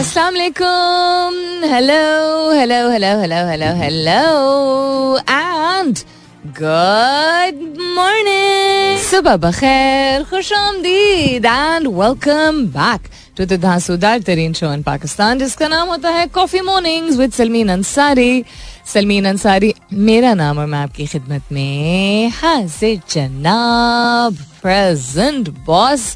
अस्सलाम वालेकुम hello hello hello hello hello hello and good morning सुबह बखैर खुश आमदीद and welcome back to the धांसूदार तरीन शो इन पाकिस्तान जिसका नाम होता है coffee mornings with Salmeen Ansari Salmeen Ansari मेरा नाम और मैं आपकी खिदमत में हाजिर जनाब प्रेजेंट बॉस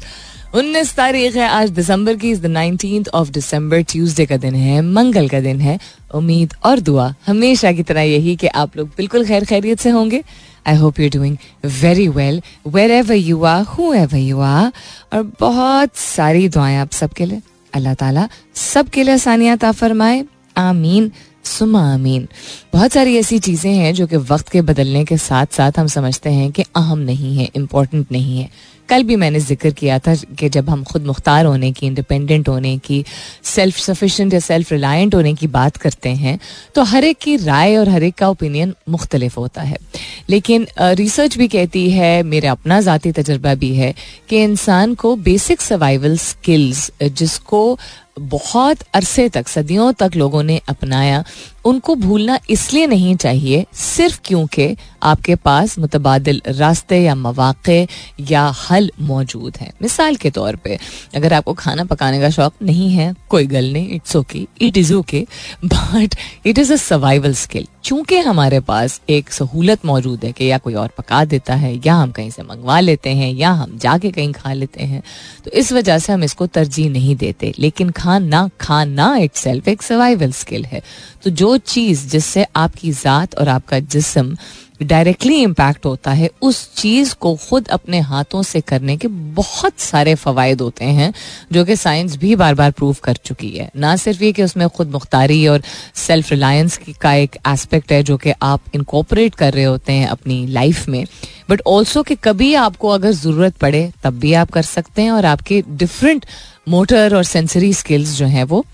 उन्नीस तारीख है, आज दिसंबर की the nineteen of December Tuesday का दिन है, मंगल का दिन है। उम्मीद और दुआ हमेशा की तरह यही कि आप लोग बिल्कुल खैर खैरियत से होंगे। I hope you doing very well wherever you are whoever you are और बहुत सारी दुआएँ आप सबके लिए। अल्लाह ताला सबके लिए आसानियात फरमाए। आमीन सुमा आमीन। बहुत सारी ऐसी चीज़ें हैं जो कि वक्त के बदलने के साथ साथ हम समझते हैं कि अहम नहीं है इम्पोर्टेंट नहीं है। कल भी मैंने ज़िक्र किया था कि जब हम खुद मुख्तार होने की इंडिपेंडेंट होने की सेल्फ सफिशेंट या सेल्फ रिलायंट होने की बात करते हैं तो हर एक की राय और हर एक का ओपिनियन मुख्तलिफ़ होता है। लेकिन रिसर्च भी कहती है, मेरा अपना ज़ाती तजर्बा भी है, कि इंसान को बेसिक सर्वाइवल स्किल्स जिसको बहुत अरसे तक, सदियों तक लोगों ने अपनाया उनको भूलना इसलिए नहीं चाहिए, सिर्फ़ क्योंकि आपके पास मुतबादल रास्ते या मौाक़े या हल मौजूद हैं। मिसाल के तौर पे, अगर आपको खाना पकाने का शौक नहीं है, कोई गल नहीं it's okay it is okay but it is a survival skill चूँकि हमारे पास एक सहूलत मौजूद है कि या कोई और पका देता है, या हम कहीं से मंगवा लेते हैं, या हम जाके कहीं खा लेते हैं तो इस वजह से हम इसको तरजीह नहीं देते। लेकिन खाना खाना इट सेल्फ एक सर्वाइवल स्किल है। तो जो चीज़ जिससे आपकी ज़ात और आपका जिसम डायरेक्टली इम्पैक्ट होता है, उस चीज़ को खुद अपने हाथों से करने के बहुत सारे फ़वाद होते हैं, जो कि साइंस भी बार बार प्रूव कर चुकी है। ना सिर्फ़ ये कि उसमें खुद मुख्तारी और सेल्फ रिलायंस का एक एस्पेक्ट है, जो कि आप इनकॉपरेट कर रहे होते हैं अपनी लाइफ में बट ऑल्सो कि कभी आपको अगर ज़रूरत पड़े, तब भी आप कर सकते हैं और आपके डिफरेंट मोटर और सेंसरी स्किल्स जो हैं वो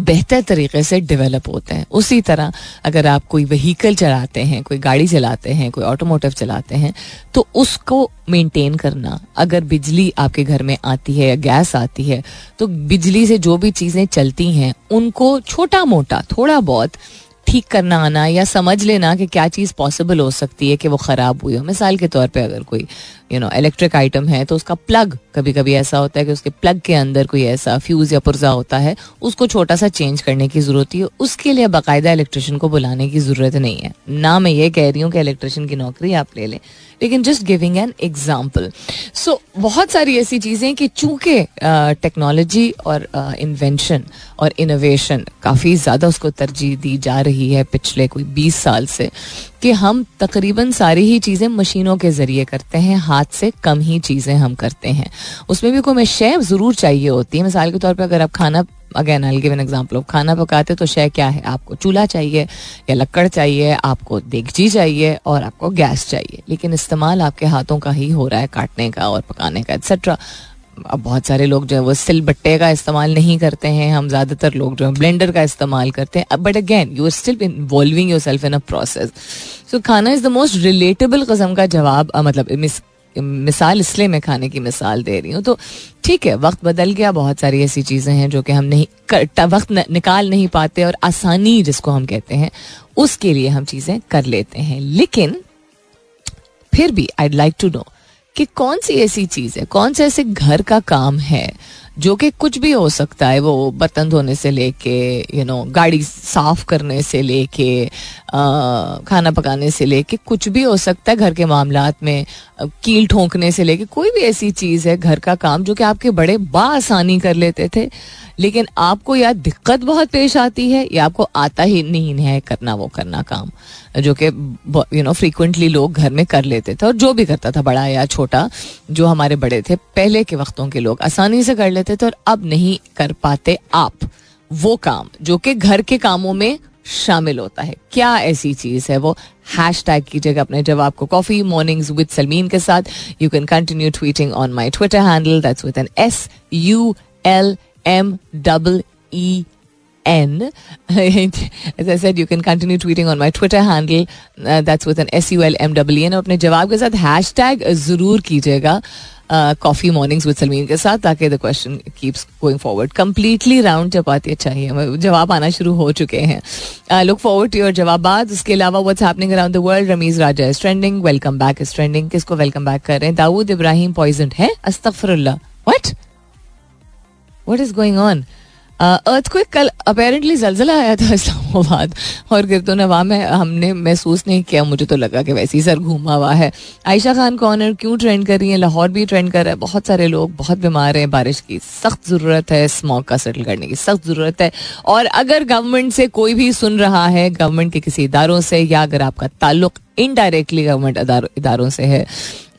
बेहतर तरीके से डेवलप होते हैं। उसी तरह अगर आप कोई व्हीकल चलाते हैं, कोई गाड़ी चलाते हैं, कोई ऑटोमोटिव चलाते हैं तो उसको मेंटेन करना, अगर बिजली आपके घर में आती है या गैस आती है तो बिजली से जो भी चीज़ें चलती हैं, उनको छोटा मोटा थोड़ा बहुत ठीक करना आना या समझ लेना कि क्या चीज़ पॉसिबल हो सकती है कि वो ख़राब हुई हो। मिसाल के तौर पे अगर कोई यू नो इलेक्ट्रिक आइटम है तो उसका प्लग कभी कभी ऐसा होता है कि उसके प्लग के अंदर कोई ऐसा फ्यूज़ या पुर्जा होता है, उसको छोटा सा चेंज करने की ज़रूरत है, उसके लिए बाकायदा इलेक्ट्रिशियन को बुलाने की ज़रूरत नहीं है। ना मैं ये कह रही हूँ कि इलेक्ट्रिशियन की नौकरी आप ले लें, लेकिन just giving an example so बहुत सारी ऐसी चीज़ें कि चूँकि टेक्नोलॉजी और इन्वेंशन और इनोवेशन काफ़ी ज़्यादा उसको तरजीह दी जा रही है पिछले कोई बीस साल से, कि हम तकरीबन सारी ही चीज़ें मशीनों के ज़रिए करते हैं, हाथ से कम ही चीज़ें हम करते हैं। उसमें भी कोई शेफ ज़रूर चाहिए होती है। मिसाल के तौर पर अगर आप खाना again I give an example of खाना पकाते तो शय क्या है? आपको चूल्हा चाहिए या लक्कड़ चाहिए, आपको देगची चाहिए और आपको गैस चाहिए। लेकिन इस्तेमाल आपके हाथों का ही हो रहा है, काटने का और पकाने का एक्सेट्रा अब बहुत सारे लोग जो है, वो सिल बट्टे का इस्तेमाल नहीं करते हैं। हम ज़्यादातर लोग जो है, ब्लेंडर का इस्तेमाल करते हैं। But again you are still involving yourself in a process so खाना इज़ द मोस्ट रिलेटेबल कस्म का जवाब मतलब मिसाल इसलिए मैं खाने की मिसाल दे रही हूँ। तो ठीक है वक्त बदल गया बहुत सारी ऐसी चीज़ें हैं जो कि हम नहीं कर, वक्त न, निकाल नहीं पाते और आसानी जिसको हम कहते हैं उसके लिए हम चीज़ें कर लेते हैं। लेकिन फिर भी आई लाइक टू नो कि कौन सी ऐसी चीज़ है कौन से ऐसे घर का काम है जो कि कुछ भी हो सकता है, वो बर्तन धोने से लेके यू नो गाड़ी साफ़ करने से लेके खाना पकाने से लेके कुछ भी हो सकता है घर के मामला में कील ठोंकने से लेके कोई भी ऐसी चीज़ है घर का काम जो कि आपके बड़े बासानी कर लेते थे। लेकिन आपको या दिक्कत बहुत पेश आती है या आपको आता ही नहीं है करना वो करना काम, जो कि यू नो फ्रीक्वेंटली लोग घर में कर लेते थे और जो भी करता था, बड़ा या छोटा, जो हमारे बड़े थे, पहले के वक्तों के लोग आसानी से कर लेते थे और अब नहीं कर पाते आप वो काम, जो कि घर के कामों में शामिल होता है। क्या ऐसी चीज़ है वो? हैश टैग कीजिएगा अपने जवाब को कॉफ़ी मॉर्निंग्स विद सलमीन के साथ। You can continue tweeting on my Twitter handle that's with N S U L M double E N. As I said, you can continue tweeting on my Twitter handle. Uh, that's with an S U L M W N. अपने जवाब के साथ hash tag ज़रूर कीजिएगा coffee mornings with Salmeen के साथ ताकि the question keeps going forward completely round chapati चाहिए। जवाब आना शुरू हो चुके हैं। लुक फॉरवर्ड टू योर जवाब उसके अलावा what's happening around the world Ramiz Raja is trending welcome back is trending किसको वेलकम बैक कर रहे हैं? दाऊद इब्राहिम पॉइजन है? अस्तफरल्ला what what is going on earthquake कल अपेरेंटली जलजला आया था इस्लामाबाद। और गिरतो नवा में हमने महसूस नहीं किया, मुझे तो लगा कि वैसे ही सर घूमा हुआ है। आयशा खान कॉर्नर क्यों ट्रेंड कर रही है? लाहौर भी ट्रेंड कर रहा है। बहुत सारे लोग बहुत बीमार हैं। बारिश की सख्त ज़रूरत है स्मॉक का सेटल करने की सख्त ज़रूरत है। और अगर गवर्नमेंट से कोई भी सुन रहा है गवर्नमेंट के किसी इदारों से, या अगर आपका ताल्लुक इनडायरेक्टली गवर्नमेंट इदारों से है,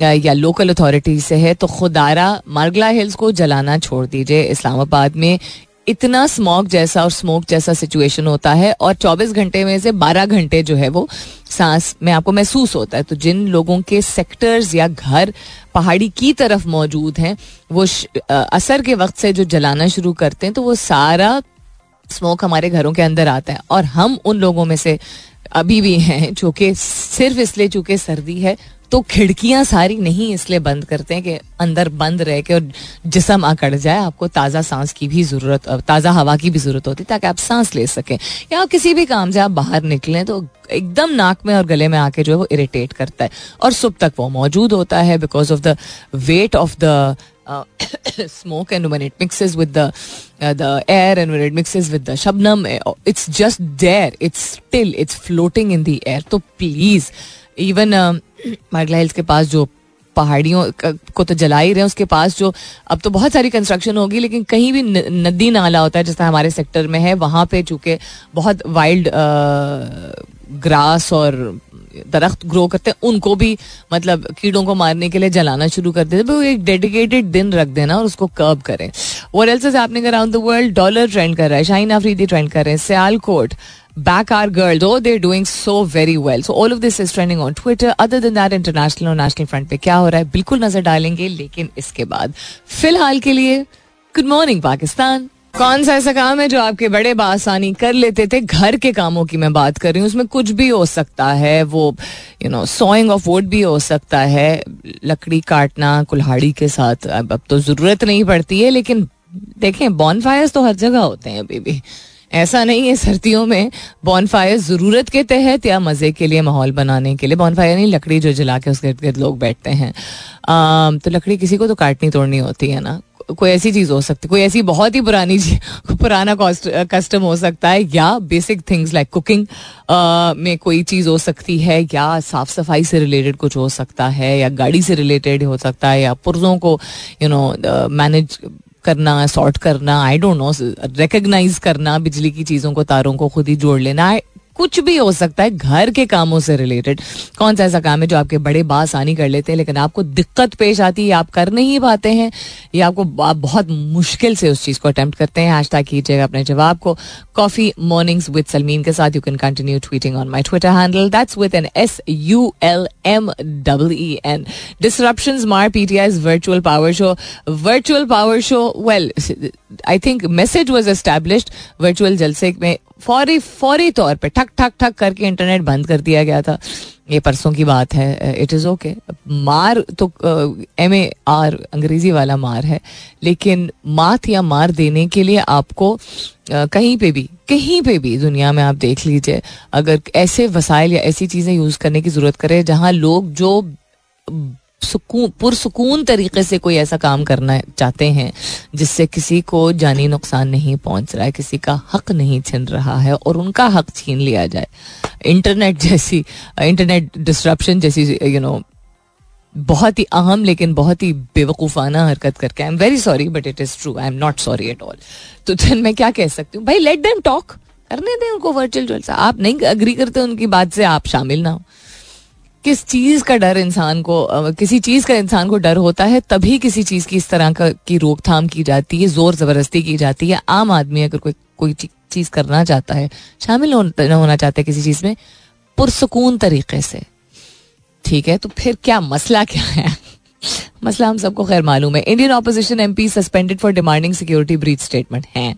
या लोकल अथॉरिटी से है तो खुदारा मार्गला हिल्स को जलाना छोड़ दीजिए। इस्लामाबाद में इतना स्मोक जैसा और स्मोक जैसा सिचुएशन होता है और 24 घंटे में से 12 घंटे जो है वो सांस में आपको महसूस होता है। तो जिन लोगों के सेक्टर्स या घर पहाड़ी की तरफ़ मौजूद हैं, वो असर के वक्त से जो जलाना शुरू करते हैं तो वो सारा स्मोक हमारे घरों के अंदर आता है। और हम उन लोगों में से अभी भी हैं, जो कि सिर्फ़ इसलिए चूँकि सर्दी है तो खिड़कियाँ सारी नहीं इसलिए बंद करते हैं कि अंदर बंद रह के और जिसम अकड़ जाए आपको ताज़ा सांस की भी ज़रूरत ताज़ा हवा की भी ज़रूरत होती है ताकि आप सांस ले सकें। या किसी भी काम से आप बाहर निकलें तो एकदम नाक में और गले में आके जो है वो इरीटेट करता है। और सुबह तक वो मौजूद होता है because of the weight of the smoke and when it mixes with the uh, the air and when it mixes with the shabnam it's just still it's floating in the air. so please even um, Margalla hills के पास जो पहाड़ियों, को तो जला ही रहे हैं, उसके पास जो, अब तो बहुत सारी कंस्ट्रक्शन होगी, लेकिन कहीं भी नदी नाला होता है, जैसा हमारे सेक्टर में है, वहाँ पे चूँकि बहुत वाइल्ड ग्रास और दरख्त ग्रो करते हैं उनको भी मतलब कीड़ों को मारने के लिए जलाना शुरू कर देते वो एक डेडिकेटेड दिन रख देना और उसको कर्ब करें और else happening around the world dollar trend कर रहा है शाहीन अफरीदी ट्रेंड कर रहे हैं Sialkot back our girls. Oh, they're doing so very well. So all of this is trending on Twitter. Other than that, international और national front पे क्या हो रहा है बिल्कुल नज़र डालेंगे लेकिन इसके बाद फ़िलहाल के लिए गुड मॉर्निंग पाकिस्तान कौन सा ऐसा काम है जो आपके बड़े बासानी कर लेते थे? घर के कामों की मैं बात कर रही हूँ। उसमें कुछ भी हो सकता है। वो you know sawing off wood भी हो सकता है। लकड़ी काटना कुल्हाड़ी के साथ। अब अब तो ज़रूरत नहीं पड़ती है लेकिन देखें बॉन फायर्स तो हर जगह होते हैं अभी भी। ऐसा नहीं है सर्दियों में बॉन ज़रूरत के तहत या मज़े के लिए माहौल बनाने के लिए। बॉन फायर नहीं लकड़ी जो जला के उसके गिर्द लोग बैठते हैं। आ, तो लकड़ी किसी को तो काटनी तोड़नी होती है ना? कोई ऐसी चीज़ हो सकती है कोई ऐसी बहुत ही पुरानी पुराना कस्टम हो सकता है, या बेसिक थिंग्स लाइक कुकिंग में कोई चीज़ हो सकती है, या साफ़ सफ़ाई से रिलेटेड कुछ हो सकता है, या गाड़ी से रिलेटेड हो सकता है, या पुर्जों को यू नो मैनेज करना सॉर्ट करना आई डोंट नो रिकग्नाइज करना, बिजली की चीज़ों को, तारों को खुद ही जोड़ लेना कुछ भी हो सकता है घर के कामों से रिलेटेड कौन सा ऐसा काम है जो आपके बड़े बासानी कर लेते हैं, लेकिन आपको दिक्कत पेश आती है, आप कर नहीं पाते हैं, या आपको आप बहुत मुश्किल से उस चीज़ को अटेम्प्ट करते हैं। हैश कीजिएगा अपने जवाब को। कॉफ़ी मॉर्निंग्स विद सलमीन के साथ you can continue tweeting on my Twitter handle that's with N S U L M double E N disruption मार P T I virtual power show virtual power show well I think message was established virtual जलसे में फौरी फौरी तौर पर ठक ठक ठक ठक करके इंटरनेट बंद कर दिया गया था। ये परसों की बात है इट इज़ ओके मार तो एम ए आर अंग्रेज़ी वाला मार है, लेकिन मात या मार देने के लिए आपको कहीं पे भी, कहीं पे भी दुनिया में आप देख लीजिए, अगर ऐसे वसाइल या ऐसी चीज़ें यूज़ करने की ज़रूरत करे जहाँ लोग जो सुकून, पुरसकून तरीके से कोई ऐसा काम करना चाहते हैं, जिससे किसी को जानी नुकसान नहीं पहुँच रहा है, किसी का हक नहीं छिन रहा है और उनका हक छीन लिया जाए। इंटरनेट जैसी, इंटरनेट डिस्ट्रप्शन जैसी यू नो बहुत ही अहम लेकिन बहुत ही बेवकूफ़ाना हरकत करके I am very sorry but it is true I am not sorry at all तो फिर मैं क्या कह सकती हूँ? भाई लेट देम टॉक करने दें उनको वर्चुअल आप नहीं अग्री करते उनकी बात से, आप शामिल ना हो। किस चीज़ का डर इंसान को किसी चीज़ का इंसान को डर होता है, तभी किसी चीज़ की इस तरह का, की रोकथाम की जाती है, ज़ोर ज़बरदस्ती की जाती है। आम आदमी अगर कोई कोई चीज़ करना चाहता है, शामिल होना चाहता है किसी चीज़ में, पुरसकून तरीके से, ठीक है? तो फिर क्या मसला क्या है? मसला हम सबको खैर मालूम है। Indian opposition MP suspended for demanding security breach statement है।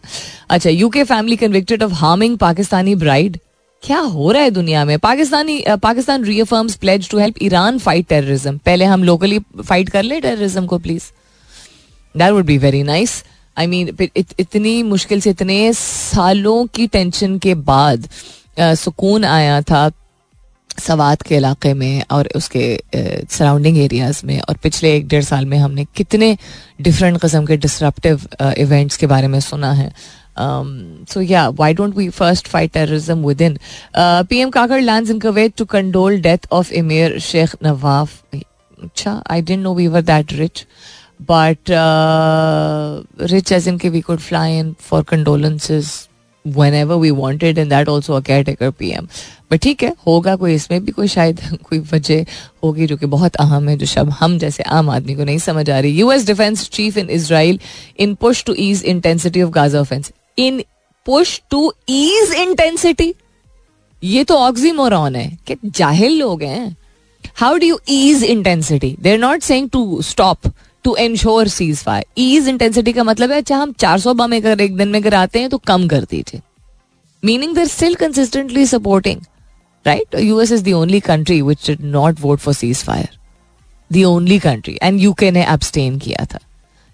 अच्छा UK family convicted of harming Pakistani bride क्या हो रहा है दुनिया में? Pakistani Pakistan reaffirms pledge to help Iran fight terrorism पहले हम लोकली फाइट कर ले टेररिज्म को please that would be very nice I mean इतनी मुश्किल से इतने सालों की टेंशन के बाद सुकून आया था सवात के इलाके में और उसके सराउंडिंग एरियाज़ में और पिछले एक डेढ़ साल में हमने कितने डिफरेंट कस्म के डिसरप्टिव इवेंट्स के बारे में सुना है। So yeah why don't we first fight terrorism within P M Kakar land in Kuwait to condole death of Emir Sheikh Nawaf अच्छा I didn't know we were that rich but rich as in के we could fly in for condolences whenever we wanted and that also a caretaker PM. But ठीक है होगा कोई इसमें भी कोई शायद कोई वजह होगी जो कि बहुत अहम है जो शब्द हम जैसे आम आदमी को नहीं समझ आ रही US defence chief in Israel in push to ease intensity of Gaza offence in push to ease intensity ये तो ऑक्सीमोरॉन है कि जाहिल लोग हैं। How do you ease intensity they are not saying to stop to ensure ceasefire ease intensity का मतलब है अच्छा हम 400 बम अगर एक दिन में गिराते हैं तो कम कर दीजिए। Meaning they're still consistently supporting right US is the only country which did not vote for ceasefire the only country and UK ने एब्सटेन किया था।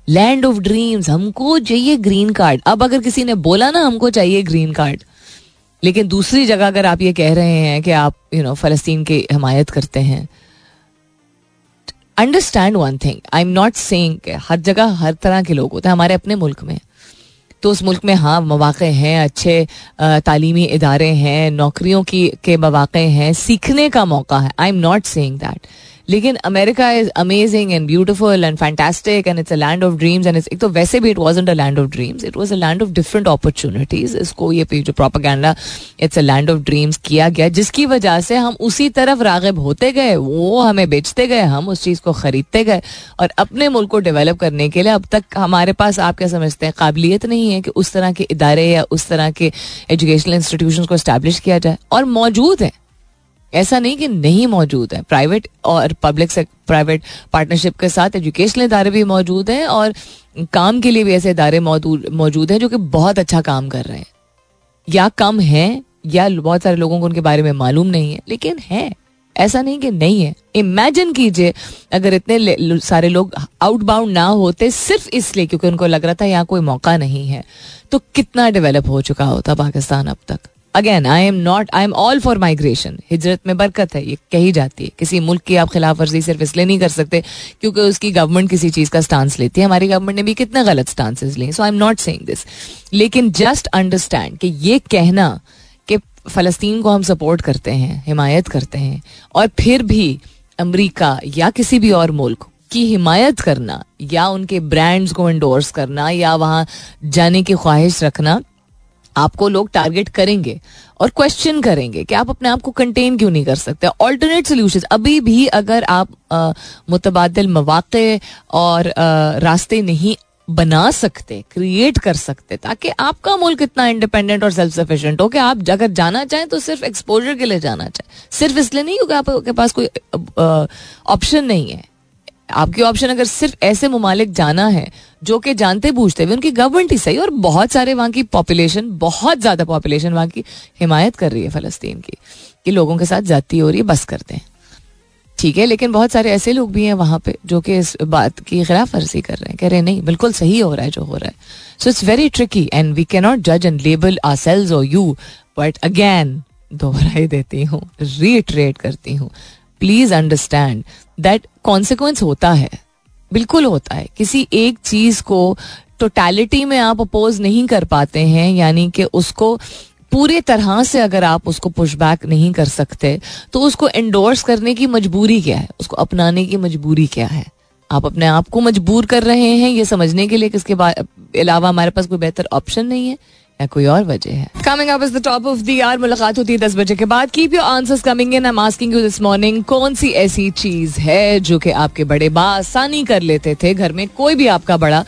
लैंड ऑफ़ ड्रीम्स हमको चाहिए ग्रीन कार्ड अब अगर किसी ने बोला ना, हमको चाहिए ग्रीन कार्ड लेकिन दूसरी जगह अगर आप ये कह रहे हैं कि आप यू नो फलस्तीन की हमायत करते हैं understand one thing I am not saying हर जगह हर तरह के लोग होते हैं, हमारे अपने मुल्क में। तो उस मुल्क में हाँ मौाक़े हैं, अच्छे तालीमी इदारे हैं, नौकरियों की, के मौाक़े हैं, सीखने का मौका है। I am not saying that लेकिन America is amazing and beautiful and fantastic and it's a land of dreams and एक तो वैसे भी it was a land of dreams it was a land of different opportunities इसको ये जो propaganda it's a land of dreams किया गया, जिसकी वजह से हम उसी तरफ़ रागब होते गए, वो हमें बेचते गए, हम उस चीज़ को खरीदते गए और अपने मुल्क को डेवलप करने के लिए अब तक हमारे पास, आप क्या समझते हैं, काबिलियत नहीं है कि उस तरह के इदारे या उस तरह के एजुकेशनल इंस्टीट्यूशन को इस्टेब्लिश किया जाए और मौजूद है। ऐसा नहीं कि नहीं मौजूद है। प्राइवेट और पब्लिक प्राइवेट पार्टनरशिप के साथ एजुकेशनल इदारे भी मौजूद हैं और काम के लिए भी ऐसे इदारे मौजूद हैं जो कि बहुत अच्छा काम कर रहे हैं। या कम है, या बहुत सारे लोगों को उनके बारे में मालूम नहीं है, लेकिन है। ऐसा नहीं कि नहीं है। इमेजिन कीजिए, अगर इतने सारे लोग आउटबाउंड ना होते सिर्फ़ इसलिए क्योंकि उनको लग रहा था यहाँ कोई मौका नहीं है। तो कितना डेवलप हो चुका होता पाकिस्तान अब तक? Again I am not I am all for migration हिजरत में बरकत है, ये कही जाती है। किसी मुल्क की आप खिलाफ वर्जी सिर्फ़ इसलिए नहीं कर सकते, क्योंकि उसकी गवर्नमेंट किसी चीज़ का स्टांस लेती है। हमारी गवर्नमेंट ने भी कितने गलत स्टांसेस लिए so I am not saying this लेकिन जस्ट अंडरस्टैंड कि ये कहना कि फ़लस्तीन को हम सपोर्ट करते हैं, हिमायत करते हैं, और फिर भी अमरीका या किसी भी और मुल्क की हिमायत करना, या उनके ब्रांड्स को इंडोर्स करना, या वहाँ जाने की ख्वाहिश रखना आपको लोग टारगेट करेंगे और क्वेश्चन करेंगे कि आप अपने आप को कंटेन क्यों नहीं कर सकते? ऑल्टरनेट सोल्यूशन अभी भी अगर आप मुतबाद मौाक़े और आ, रास्ते नहीं बना सकते क्रिएट कर सकते ताकि आपका मुल्क इतना इंडिपेंडेंट और सेल्फ सफिशिएंट हो कि आप अगर जाना चाहें तो सिर्फ़ एक्सपोजर के लिए जाना चाहें। सिर्फ़ इसलिए नहीं क्योंकि आपके पास कोई ऑप्शन नहीं है। आपकी ऑप्शन अगर सिर्फ़ ऐसे ममालिक जाना है, जो कि जानते बूझते हुए, उनकी गवर्नमेंट ही सही, और बहुत सारे वहाँ की पॉपुलेशन बहुत ज़्यादा पॉपुलेशन वहाँ की हिमायत कर रही है फ़लस्तीन की, कि लोगों के साथ जाती हो रही है, बस करते हैं। ठीक है, लेकिन बहुत सारे ऐसे लोग भी हैं वहाँ पे, जो कि इस बात की खिलाफ वर्जी कर रहे हैं, कह रहे हैं, नहीं, बिल्कुल सही हो रहा है जो हो रहा है। So it's very tricky and we can not जज एंड लेबल आर सेल्स और यू बट अगैन दोहराई देती हूँ रीट्रेट करती हूँ प्लीज़ अंडरस्टैंड दैट कॉन्सिक्वेंस होता है, बिल्कुल होता है। किसी एक चीज़ को टोटैलिटी में आप अपोज नहीं कर पाते हैं, यानी कि उसको पूरे तरह से अगर आप उसको पुशबैक नहीं कर सकते तो उसको एंडोर्स करने की मजबूरी क्या है? उसको अपनाने की मजबूरी क्या है? आप अपने आप को मजबूर कर रहे हैं, ये समझने के लिए किसके अलावा हमारे पास कोई बेहतर ऑप्शन नहीं है। या कोई और वजह है। Coming up is the top of the यार मुलाकात होती है दस बजे के बाद। Keep your answers coming in I am asking you this morning कौन सी ऐसी चीज़ है जो कि आपके बड़े बासानी कर लेते थे? घर में कोई भी आपका बड़ा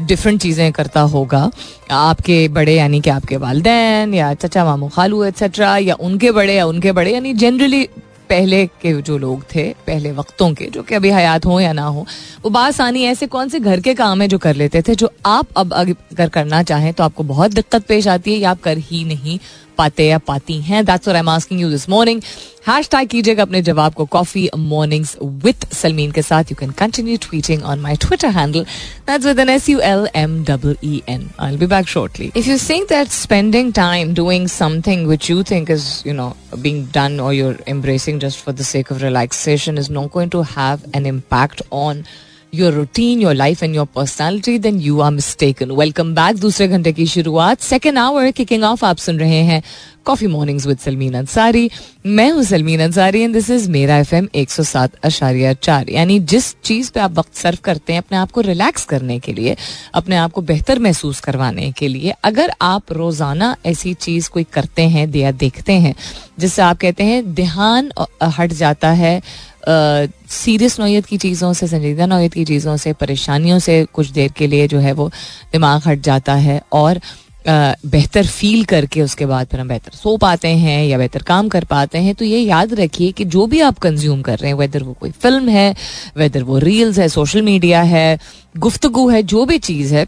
डिफरेंट चीज़ें करता होगा। आपके बड़े, यानी कि आपके वालदेन, या चचा, मामू, खालू एक्सेट्रा या उनके बड़े, या उनके बड़े, यानी जनरली पहले के जो लोग थे, पहले वक्तों के, जो कि अभी हयात हो या ना हो, वो बासानी ऐसे कौन से घर के काम है जो कर लेते थे, जो आप अब अगर करना चाहें तो आपको बहुत दिक्कत पेश आती है, या आप कर ही नहीं पाते या पाती हैं। That's I am asking you this morning hashtag कीजिएगा अपने जवाब को कॉफ़ी मॉर्निंग्स विद सलमीन के साथ। You can continue tweeting on my Twitter handle that's with N S U L M double E N I be back shortly if you think that spending time doing something which you think is you know being done or you're embracing just for the sake of relaxation is not going to have an impact on your routine your life and your personality then you are mistaken welcome back दूसरे घंटे की शुरुआत. Second hour kicking of आप सुन रहे हैं coffee mornings with Salmeen Ansari मैं हूँ Salmeen Ansari and this is मेरा एफ़ एम एक सौ सात अशारिया चार. यानी जिस चीज़ पे आप वक्त सर्व करते हैं, अपने आप को रिलैक्स करने के लिए, अपने आप को बेहतर महसूस करवाने के लिए, अगर आप रोज़ाना ऐसी चीज़ कोई करते हैं या देखते हैं, जिससे आप कहते हैं, ध्यान हट जाता है सीरियस नोयत की चीज़ों से, संजीदा नोयत की चीज़ों से, परेशानियों से कुछ देर के लिए जो है वो दिमाग हट जाता है और बेहतर फील करके उसके बाद फिर हम बेहतर सो पाते हैं या बेहतर काम कर पाते हैं। तो ये याद रखिए कि जो भी आप कंज्यूम कर रहे हैं वेदर वो कोई फ़िल्म है वेदर वो रील्स है सोशल मीडिया है, गुफ्तगु है, जो भी चीज़ है,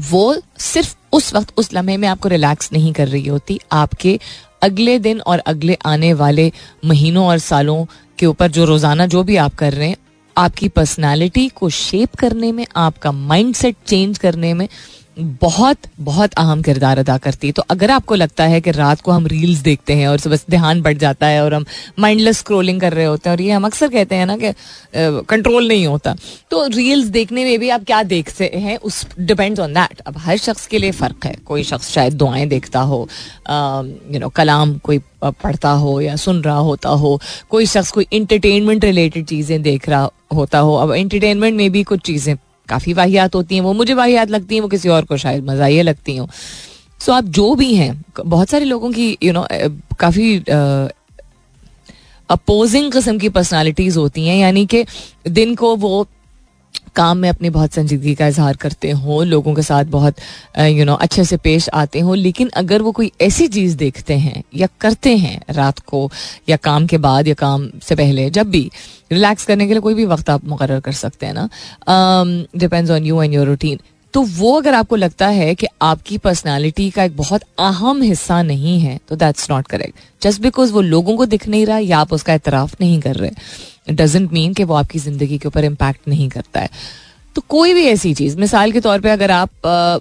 वो सिर्फ़ उस वक्त, उस लम्हे में आपको रिलैक्स नहीं कर रही होती। आपके अगले दिन और अगले आने वाले महीनों और सालों के ऊपर जो रोज़ाना जो भी आप कर रहे हैं, आपकी पर्सनालिटी को शेप करने में, आपका माइंडसेट चेंज करने में बहुत बहुत अहम किरदार अदा करती है। तो अगर आपको लगता है कि रात को हम रील्स देखते हैं और सुबह ध्यान बढ़ जाता है और हम माइंडलेस स्क्रोलिंग कर रहे होते हैं और ये हम अक्सर कहते हैं ना कि कंट्रोल नहीं होता तो रील्स देखने में भी आप क्या देखते हैं? उस डिपेंड्स ऑन दैट अब हर शख्स के लिए फ़र्क है। कोई शख्स शायद दुआएँ देखता हो यू नो कलाम कोई पढ़ता हो या सुन रहा होता हो, कोई शख्स कोई इंटरटेनमेंट रिलेटेड चीज़ें देख रहा होता हो। अब इंटरटेनमेंट में भी कुछ चीज़ें काफ़ी वाहियात होती हैं, वो मुझे वाहियात लगती हैं, वो किसी और को शायद मजाही लगती हूँ। सो आप जो भी हैं, बहुत सारे लोगों की यू नो काफ़ी अपोजिंग किस्म की पर्सनालिटीज़ होती हैं, यानी कि दिन को वो काम में अपनी बहुत संजीदगी का इजहार करते हों, लोगों के साथ बहुत यू नो अच्छे से पेश आते हों, लेकिन अगर वो कोई ऐसी चीज़ देखते हैं या करते हैं रात को या काम के बाद या काम से पहले, जब भी रिलैक्स करने के लिए कोई भी वक्त आप मुकर कर सकते हैं ना। Depends on you and your routine तो वो अगर आपको लगता है कि आपकी पर्सनालिटी का एक बहुत अहम हिस्सा नहीं है तो that's not correct just because वो लोगों को दिख नहीं रहा या आप उसका एतराफ़ नहीं कर रहे डजेंट मीन कि वो आपकी ज़िंदगी के ऊपर इम्पैक्ट नहीं करता है. तो कोई भी ऐसी चीज़, मिसाल के तौर पे अगर आप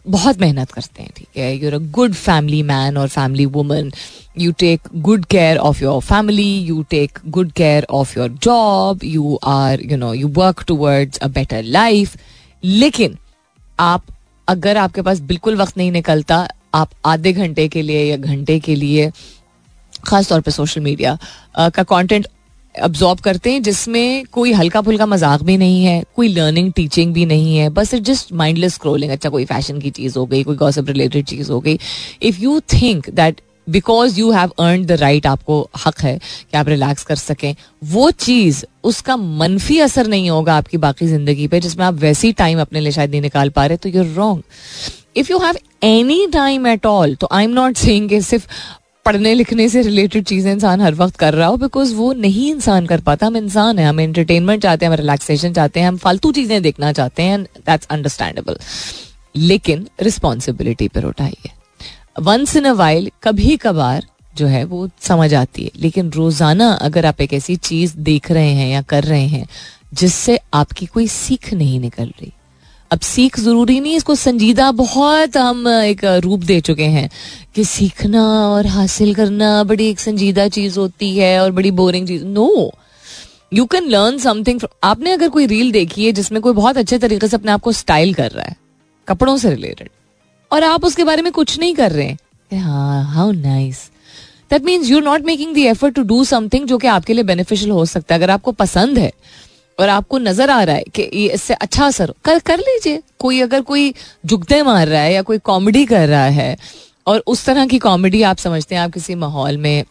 बहुत मेहनत करते हैं, ठीक है? You're a good family man और family woman you take good care of your family you take good care of your job you are you know you work towards a better life लेकिन आप, अगर आपके पास बिल्कुल वक्त नहीं निकलता, आप आधे घंटे के लिए या घंटे के लिए खास तौर पे सोशल मीडिया का कंटेंट अब्जॉर्ब करते हैं, जिसमें कोई हल्का फुल्का मज़ाक भी नहीं है, कोई लर्निंग टीचिंग भी नहीं है, बस इट जस्ट माइंडलेस स्क्रोलिंग अच्छा कोई फ़ैशन की चीज़ हो गई, कोई गॉसिप रिलेटेड चीज़ हो गई। If you think that because you have earn the right आपको हक है कि आप रिलैक्स कर सकें। वो चीज़, उसका मनफी असर नहीं होगा आपकी बाकी ज़िंदगी पे, जिसमें आप वैसी टाइम अपने लिए शायद नहीं निकाल पा रहे तो you're wrong if you have any time at all तो आई एम नॉट सेइंग सिर्फ़ पढ़ने लिखने से रिलेटेड चीज़ें इंसान हर वक्त कर रहा हो बिकॉज़ वो नहीं इंसान कर पाता। हम इंसान है, हम एंटरटेनमेंट चाहते हैं, हम रिलैक्सेशन चाहते हैं, हम फालतू चीज़ें देखना चाहते हैं दैट्स अंडरस्टैंडेबल लेकिन रिस्पॉन्सिबिलिटी पर उठाइए। वंस इन अ वाइल कभी कभार जो है वो समझ आती है। लेकिन रोज़ाना अगर आप एक ऐसी चीज़ देख रहे हैं या कर रहे हैं, जिससे आपकी कोई सीख नहीं निकल रही। अब सीख ज़रूरी नहीं, इसको संजीदा बहुत हम एक रूप दे चुके हैं कि सीखना और हासिल करना बड़ी एक संजीदा चीज़ होती है और बड़ी boring cheese. No you can learn something आपने अगर कोई रील देखी है जिसमें कोई बहुत अच्छे तरीके से अपने आप को स्टाइल कर रहा है, कपड़ों से रिलेटेड और आप उसके बारे में कुछ नहीं कर रहे हैं। हाँ how nice that means you not making the effort to do something जो कि आपके लिए बेनिफिशियल हो सकता है। अगर आपको पसंद है और आपको नज़र आ रहा है कि इससे अच्छा असर कर कर लीजिए। कोई अगर कोई जुगते मार रहा है या कोई कॉमेडी कर रहा है और उस तरह की कॉमेडी आप समझते हैं, आप किसी माहौल में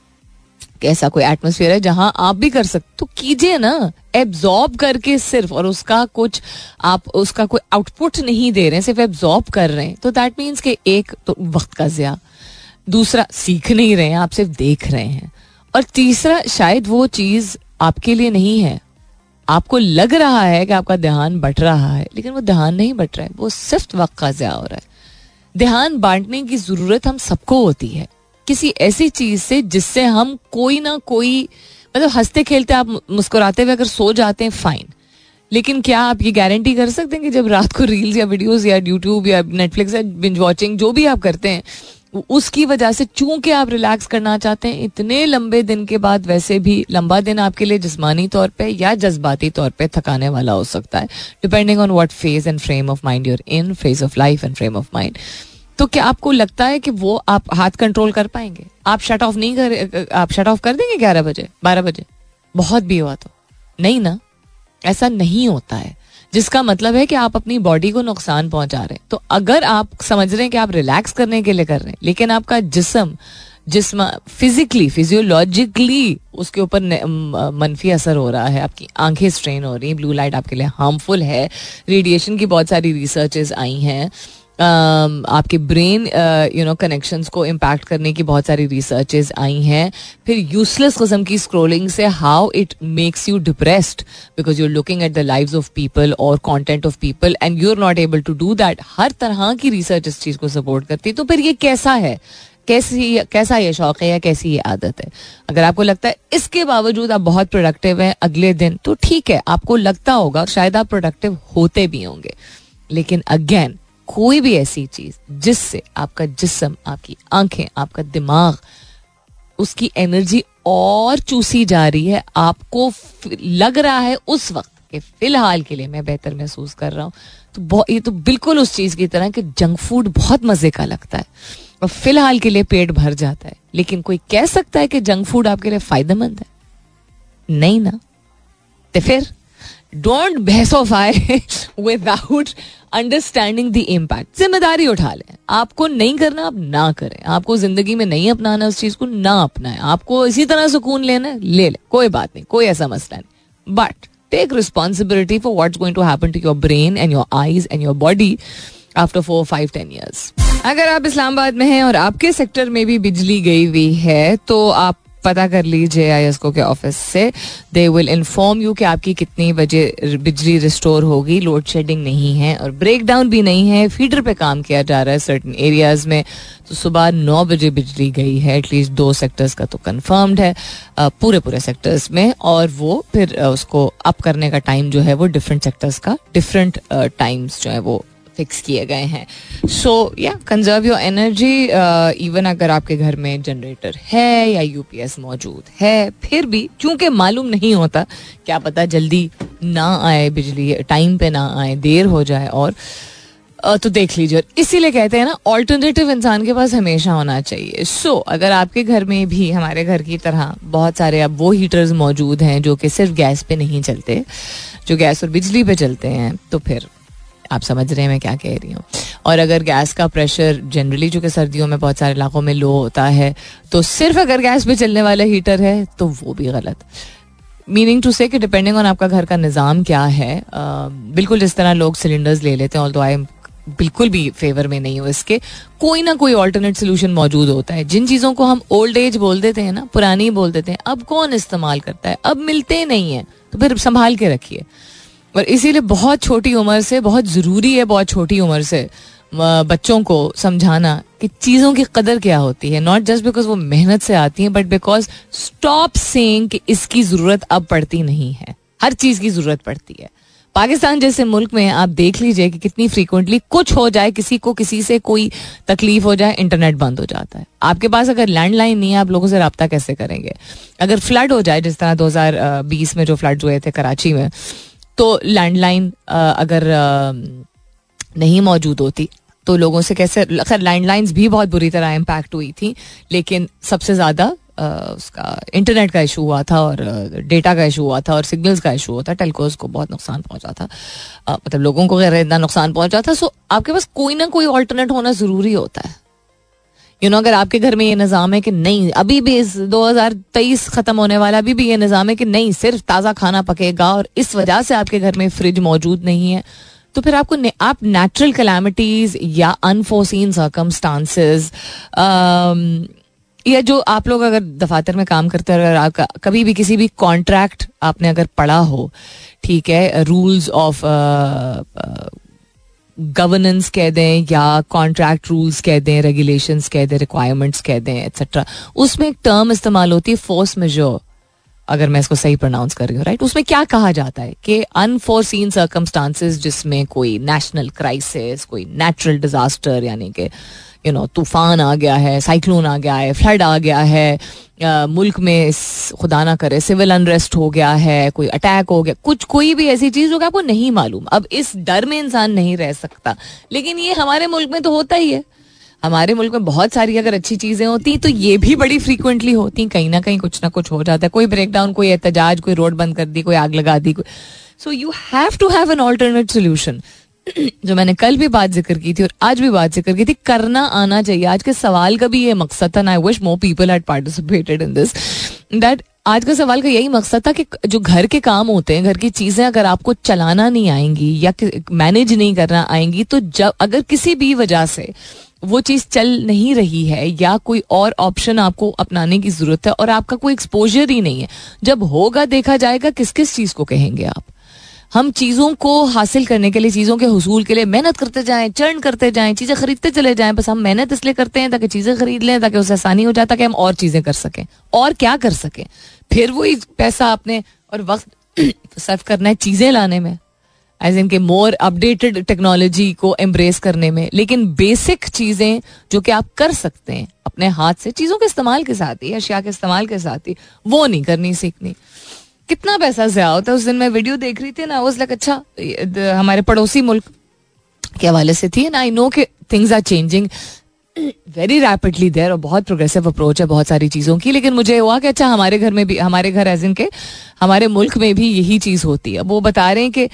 ऐसा कोई एटमोसफियर है जहाँ आप भी कर सकते तो कीजिए ना। एब्जॉर्ब करके सिर्फ़, और उसका कुछ, आप, उसका कोई आउटपुट नहीं दे रहे हैं, सिर्फ़ एब्जॉर्ब कर रहे हैं। तो दैट मीन्स कि एक तो वक्त का जिया। दूसरा, सीख नहीं रहे हैं, आप सिर्फ़ देख रहे हैं। और तीसरा, शायद वो चीज़ आपके लिए नहीं है। आपको लग रहा है कि आपका ध्यान बट रहा है, लेकिन वो ध्यान नहीं बट रहा है। वो सिर्फ़ वक्त का ज़्या हो रहा है। ध्यान बांटने की ज़रूरत हम सबको होती है। किसी ऐसी चीज़ से जिससे हम कोई ना कोई मतलब हँसते खेलते आप मुस्कुराते हुए अगर सो जाते हैं फाइन लेकिन क्या आप ये गारंटी कर सकते हैं कि जब रात को रील्स या वीडियोस या यूट्यूब या नेटफ्लिक्स या बिंज वॉचिंग जो भी आप करते हैं, उसकी वजह से चूँकि आप रिलैक्स करना चाहते हैं, इतने लंबे दिन के बाद वैसे भी लंबा दिन आपके लिए जिसमानी तौर पे या जज्बाती तौर पे थकाने वाला हो सकता है depending on what phase and frame of mind you're in phase of life and frame of mind तो क्या आपको लगता है कि वो आप हाथ कंट्रोल कर पाएँगे? आप शट ऑफ़ नहीं कर, आप शट ऑफ़ कर देंगे ग्यारह बजे, बारह बजे? बहुत भी हुआ तो। नहीं ना? ऐसा नहीं होता है। जिसका मतलब है कि आप अपनी बॉडी को नुकसान पहुँचा रहे हैं। तो अगर आप समझ रहे हैं कि आप रिलैक्स करने के लिए कर रहे हैं, लेकिन आपका जिसम जिसम फिजिकली फिजियोलॉजिकली उसके ऊपर मनफी असर हो रहा है, आपकी आँखें स्ट्रेन हो रही हैं ब्लू लाइट आपके लिए हार्मफुल है रेडिएशन की बहुत सारी रिसर्चेज आई हैं। आपके ब्रेन यू नो कनेक्शंस को इम्पैक्ट करने की बहुत सारी रिसर्चेज आई हैं। फिर यूजलेस कस्म की स्क्रोलिंग से how it makes you depressed because you are looking at the live of people और content of people and you are not able to do that हर तरह की रिसर्च इस चीज़ को सपोर्ट करती है। तो फिर ये कैसा है? कैसी कैसा ये शौक है या कैसी ये आदत है? अगर आपको लगता है इसके बावजूद आप बहुत प्रोडक्टिव हैं अगले दिन तो ठीक है, आपको लगता होगा शायद आप प्रोडक्टिव होते भी होंगे। लेकिन अगेन कोई भी ऐसी चीज़ जिससे आपका जिसम, आपकी आँखें, आपका दिमाग, उसकी एनर्जी और चूसी जा रही है, आपको लग रहा है उस वक्त कि फ़िलहाल के लिए मैं बेहतर महसूस कर रहा हूँ। तो ये तो बिल्कुल उस चीज़ की तरह कि जंक फ़ूड बहुत मज़े का लगता है और फ़िलहाल के लिए पेट भर जाता है। लेकिन कोई कह सकता है कि जंक फ़ूड आपके लिए फ़ायदेमंद है? नहीं ना। तो फिर? डोंट बहसोफाई विदाउट अंडरस्टैंडिंग द इम्पैक्ट ज़िम्मेदारी उठा लें। आपको नहीं करना, आप ना करें। आपको ज़िंदगी में नहीं अपनाना, उस चीज़ को ना अपनाएँ। आपको इसी तरह सुकून लेना ले ले। कोई बात नहीं, कोई ऐसा मसला नहीं। But take responsibility for what going to happen to your brain and your eyes and your body after four five ten years अगर आप इस्लामाबाद में हैं और आपके सेक्टर में भी बिजली गई हुई है तो आप पता कर लीजिए आई एस को के ऑफ़िस से। दे विल इन्फॉर्म यू कि आपकी कितनी बजे बिजली रिस्टोर होगी। लोड शेडिंग नहीं है और ब्रेक डाउन भी नहीं है। फीडर पे काम किया जा रहा है सर्टन एरियाज़ में। तो सुबह नौ बजे बिजली गई है। एटलीस्ट दो सेक्टर्स का तो कंफर्म्ड है पूरे पूरे सेक्टर्स में। और वो फिर उसको अप करने का टाइम जो है वो डिफरेंट सेक्टर्स का डिफरेंट टाइम्स जो है वो फिक्स किए गए हैं। सो या कंजर्व योर एनर्जी इवन अगर आपके घर में जनरेटर है या यूपीएस मौजूद है फिर भी क्योंकि मालूम नहीं होता क्या पता जल्दी ना आए बिजली टाइम पे ना आए देर हो जाए और तो देख लीजिए। इसीलिए कहते हैं ना ऑल्टरनेटिव इंसान के पास हमेशा होना चाहिए। सो so, अगर आपके घर में भी हमारे घर की तरह बहुत सारे अब वो हीटर्स मौजूद हैं जो कि सिर्फ़ गैस पे नहीं चलते जो गैस और बिजली पे चलते हैं तो फिर आप समझ रहे हैं मैं क्या कह रही हूँ। और अगर गैस का प्रेशर जनरली चूँकि सर्दियों में बहुत सारे इलाकों में लो होता है तो सिर्फ़ अगर गैस पे चलने वाला हीटर है तो वो भी गलत। मीनिंग टू से कि डिपेंडिंग ऑन आपका घर का निज़ाम क्या है बिल्कुल जिस तरह लोग सिलेंडर्स ले लेते हैं ऑल आई बिल्कुल भी फेवर में नहीं हो इसके, कोई ना कोई ऑल्टरनेट सोल्यूशन मौजूद होता है। जिन चीज़ों को हम ओल्ड एज बोल देते हैं ना, पुरानी बोल देते हैं, अब कौन इस्तेमाल करता है? अब मिलते नहीं है तो फिर संभाल के रखिए। और इसीलिए बहुत छोटी उम्र से, बहुत ज़रूरी है बहुत छोटी उम्र से बच्चों को समझाना कि चीज़ों की कदर क्या होती है। नॉट जस्ट बिकॉज़ वो मेहनत से आती है बट बिकॉज़ स्टॉप सेइंग कि इसकी ज़रूरत अब पड़ती नहीं है। हर चीज़ की ज़रूरत पड़ती है। पाकिस्तान जैसे मुल्क में आप देख लीजिए कि कितनी फ्रीक्वेंटली कुछ हो जाए, किसी को किसी से कोई तकलीफ़ हो जाए इंटरनेट बंद हो जाता है। आपके पास अगर लैंडलाइन नहीं है, आप लोगों से रबता कैसे करेंगे? अगर फ्लड हो जाए, जिस तरह 2020 में जो फ्लड हुए थे, कराची में तो लैंडलाइन अगर नहीं मौजूद होती तो लोगों से कैसे, खैर लैंडलाइंस भी बहुत बुरी तरह इम्पैक्ट हुई थी, लेकिन सबसे ज़्यादा उसका इंटरनेट का इशू हुआ था और डेटा का इशू हुआ था और सिग्नल्स का इशू हुआ था टेलकोज को बहुत नुकसान पहुँचा था। मतलब लोगों को इतना नुकसान पहुँचा था सो आपके पास कोई ना कोई ऑल्टरनेट होना ज़रूरी होता है। यू नो अगर आपके घर में ये निज़ाम है कि नहीं, अभी भी इस 2023 खत्म होने वाला, अभी भी ये निज़ाम है कि नहीं, सिर्फ़ ताज़ा खाना पकेगा और इस वजह से आपके घर में फ्रिज मौजूद नहीं है। तो फिर आपको आप नेचुरल कलामिटीज या अनफोर्सिन सर्कमस्टांसेस या जो आप लोग अगर दफातर में काम करते हैं, अगर आपका कभी भी किसी भी कॉन्ट्रैक्ट आपने अगर पढ़ा हो, ठीक है रूल्स ऑफ़ गवर्नेंस कह दें या कॉन्ट्रैक्ट रूल्स कह दें रेगुलेशंस कह दें रिक्वायरमेंट्स कह दें एक्सेट्रा उसमें एक टर्म इस्तेमाल होती है फोर्स मेजोर अगर मैं इसको सही प्रोनाउंस कर रही हूँ राइट उसमें क्या कहा जाता है कि अनफोर्सिन सर्कमस्टांसिस जिसमें कोई नेशनल क्राइसिस कोई नेचुरल डिजास्टर यानी कि यू नो तूफ़ान आ गया है साइक्लोन आ गया है फ्लड आ गया है आ, मुल्क में खुदा ना करे सिविल अनरेस्ट हो गया है कोई अटैक हो गया कुछ कोई भी ऐसी चीज़ होगा आपको नहीं मालूम। अब इस डर में इंसान नहीं रह सकता। लेकिन ये हमारे मुल्क में तो होता ही है। हमारे मुल्क में बहुत सारी अगर अच्छी चीज़ें होती तो ये भी बड़ी फ्रीक्वेंटली होती। कहीं ना कहीं कुछ ना कुछ हो जाता है। कोई ब्रेक डाउन कोई एहतजाज कोई रोड बंद कर दी कोई आग लगा दी कोई। So you have to have an alternate solution जो मैंने कल भी बात ज़िक्र की थी और आज भी बात ज़िक्र की थी, करना आना चाहिए। आज के सवाल का भी ये मकसद था I wish more people had participated in this that आज का सवाल का यही मकसद था कि जो घर के काम होते हैं, घर की चीज़ें अगर आपको चलाना नहीं आएँगी या मैनेज नहीं करना आएँगी तो जब अगर किसी भी वजह से वो चीज़ चल नहीं रही है या कोई और ऑप्शन आपको अपनाने की ज़रूरत है और आपका कोई एक्सपोजर ही नहीं है, जब होगा, देखा जाएगा किस किस चीज़ को कहेंगे आप? हम चीज़ों को हासिल करने के लिए, चीज़ों के हसूल के लिए मेहनत करते जाएँ, चर्न करते जाएँ, चीज़ें खरीदते चले जाएँ, बस हम मेहनत इसलिए करते हैं ताकि चीज़ें खरीद लें, ताकि उसे आसानी हो जाए, ताकि हम और चीज़ें कर सकें। और क्या कर सकें? फिर वही पैसा आपने और वक्त सर्व करना है चीज़ें लाने में। एज इनके मोर अपडेटेड टेक्नोलॉजी को एम्ब्रेस करने में। लेकिन बेसिक चीज़ें जो कि आप कर सकते हैं, अपने हाथ से, चीज़ों के इस्तेमाल के साथ ही, अशिया के इस्तेमाल के साथ ही, वो नहीं करनी, सीखनी। कितना पैसा ज़्यादा होता है? उस दिन मैं वीडियो देख रही थी ना वो लाइक अच्छा हमारे पड़ोसी मुल्क के हवाले से थी ना आई नो के things are changing very rapidly there और बहुत प्रोग्रेसिव अप्रोच है बहुत सारी चीज़ों की, लेकिन मुझे हुआ कि अच्छा हमारे घर में भी, हमारे घर एज इन के, हमारे मुल्क में भी यही चीज़ होती है। वो बता रहे हैं कि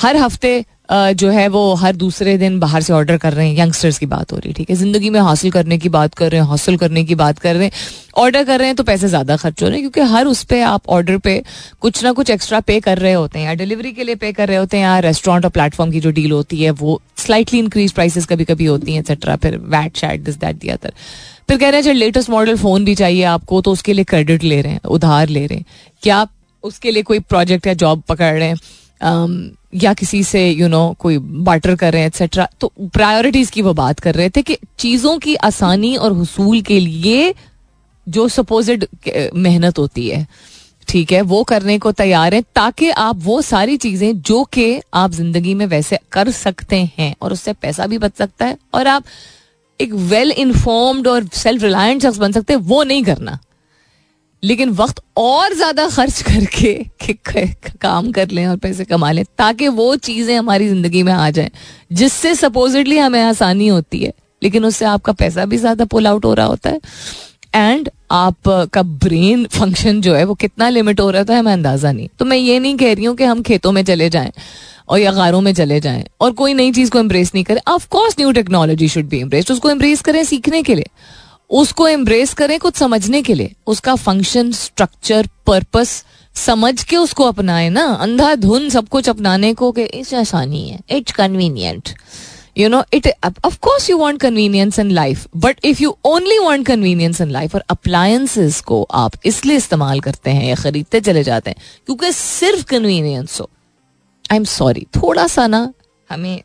हर हफ़्ते जो है वो हर दूसरे दिन बाहर से ऑर्डर कर रहे हैं यंगस्टर्स की बात हो रही है ठीक है? ज़िंदगी में हासिल करने की बात कर रहे हैं हासिल करने की बात कर रहे हैं ऑर्डर कर रहे हैं तो पैसे ज़्यादा खर्च हो रहे हैं, क्योंकि हर उस पर आप ऑर्डर पे कुछ ना कुछ एक्स्ट्रा पे कर रहे होते हैं, या डिलीवरी के लिए पे कर रहे होते हैं, या रेस्टोरेंट और प्लेटफॉर्म की जो डील होती है, वो स्लाइटली इंक्रीज प्राइसेस कभी कभी होती हैं एक्सेट्रा फिर वैट शैट दिस दैट दिया फिर कह रहे हैं जब लेटेस्ट मॉडल फ़ोन भी चाहिए आपको तो उसके लिए क्रेडिट ले रहे हैं, उधार ले रहे हैं। क्या उसके लिए कोई प्रोजेक्ट या जॉब पकड़ रहे हैं? या किसी से यू you नो know, कोई बाटर कर रहे हैं एक्सेट्रा तो प्रायोरिटीज की वो बात कर रहे थे कि चीज़ों की आसानी और हसूल के लिए जो सपोजिड मेहनत होती है ठीक है वो करने को तैयार हैं ताकि आप वो सारी चीज़ें जो कि आप ज़िंदगी में वैसे कर सकते हैं और उससे पैसा भी बच सकता है और आप एक वेल इन्फॉर्म्ड और सेल्फ रिलायंट शख्स बन सकते हैं वो नहीं करना। लेकिन वक्त और ज़्यादा खर्च करके काम कर लें और पैसे कमा लें, ताकि वो चीज़ें हमारी ज़िंदगी में आ जाएँ, जिससे सपोजिटली हमें आसानी होती है, लेकिन उससे आपका पैसा भी ज़्यादा पुल आउट हो रहा होता है। एंड आपका ब्रेन फ़ंक्शन जो है वो कितना लिमिट हो रहा था हमें अंदाज़ा नहीं। तो मैं ये नहीं कह रही हूँ कि हम खेतों में चले जाएँ और या गारों में चले जाएँ और कोई नई चीज़ को एम्ब्रेस नहीं करें। Of course new technology should be embrace उसको एम्ब्रेस करें सीखने के लिए। उसको एम्ब्रेस करें कुछ समझने के लिए। उसका फ़ंक्शन स्ट्रक्चर पर्पस समझ के उसको अपनाए ना। अंधाधुन सब कुछ अपनाने को कि इस आसानी है it's convenient you know it of course you want convenience in life but if you only want convenience in life और अप्लायंसेस को आप इसलिए इस्तेमाल करते हैं या खरीदते चले जाते हैं, क्योंकि सिर्फ़ कन्वीनियंस हो। आई एम सॉरी थोड़ा सा ना हमें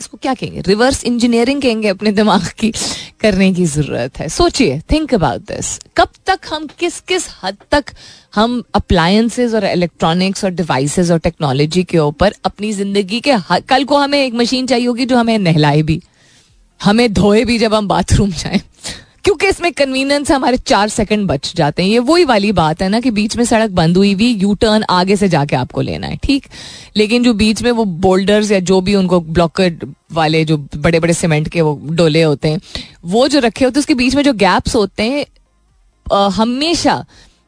इसको क्या कहेंगे? रिवर्स इंजीनियरिंग कहेंगे अपने दिमाग की, करने की ज़रूरत है। सोचिए थिंक अबाउट दिस कब तक हम किस किस हद तक हम अप्लायंसेज और इलेक्ट्रॉनिक्स और डिवाइसेस और टेक्नोलॉजी के ऊपर अपनी ज़िंदगी के कल को हमें एक मशीन चाहिए होगी जो हमें नहलाए भी, हमें धोए भी जब हम बाथरूम जाए। क्योंकि इसमें कन्वीनियंस हमारे चार सेकंड बच जाते हैं। ये वही वाली बात है ना कि बीच में सड़क बंद हुई हुई यू टर्न आगे से जाके आपको लेना है, ठीक? लेकिन जो बीच में वो बोल्डर्स या जो भी उनको ब्लॉकेड वाले जो बड़े बड़े सीमेंट के वो डोले होते हैं, वो जो रखे होते हैं, उसके बीच में जो गैप्स होते हैं हमेशा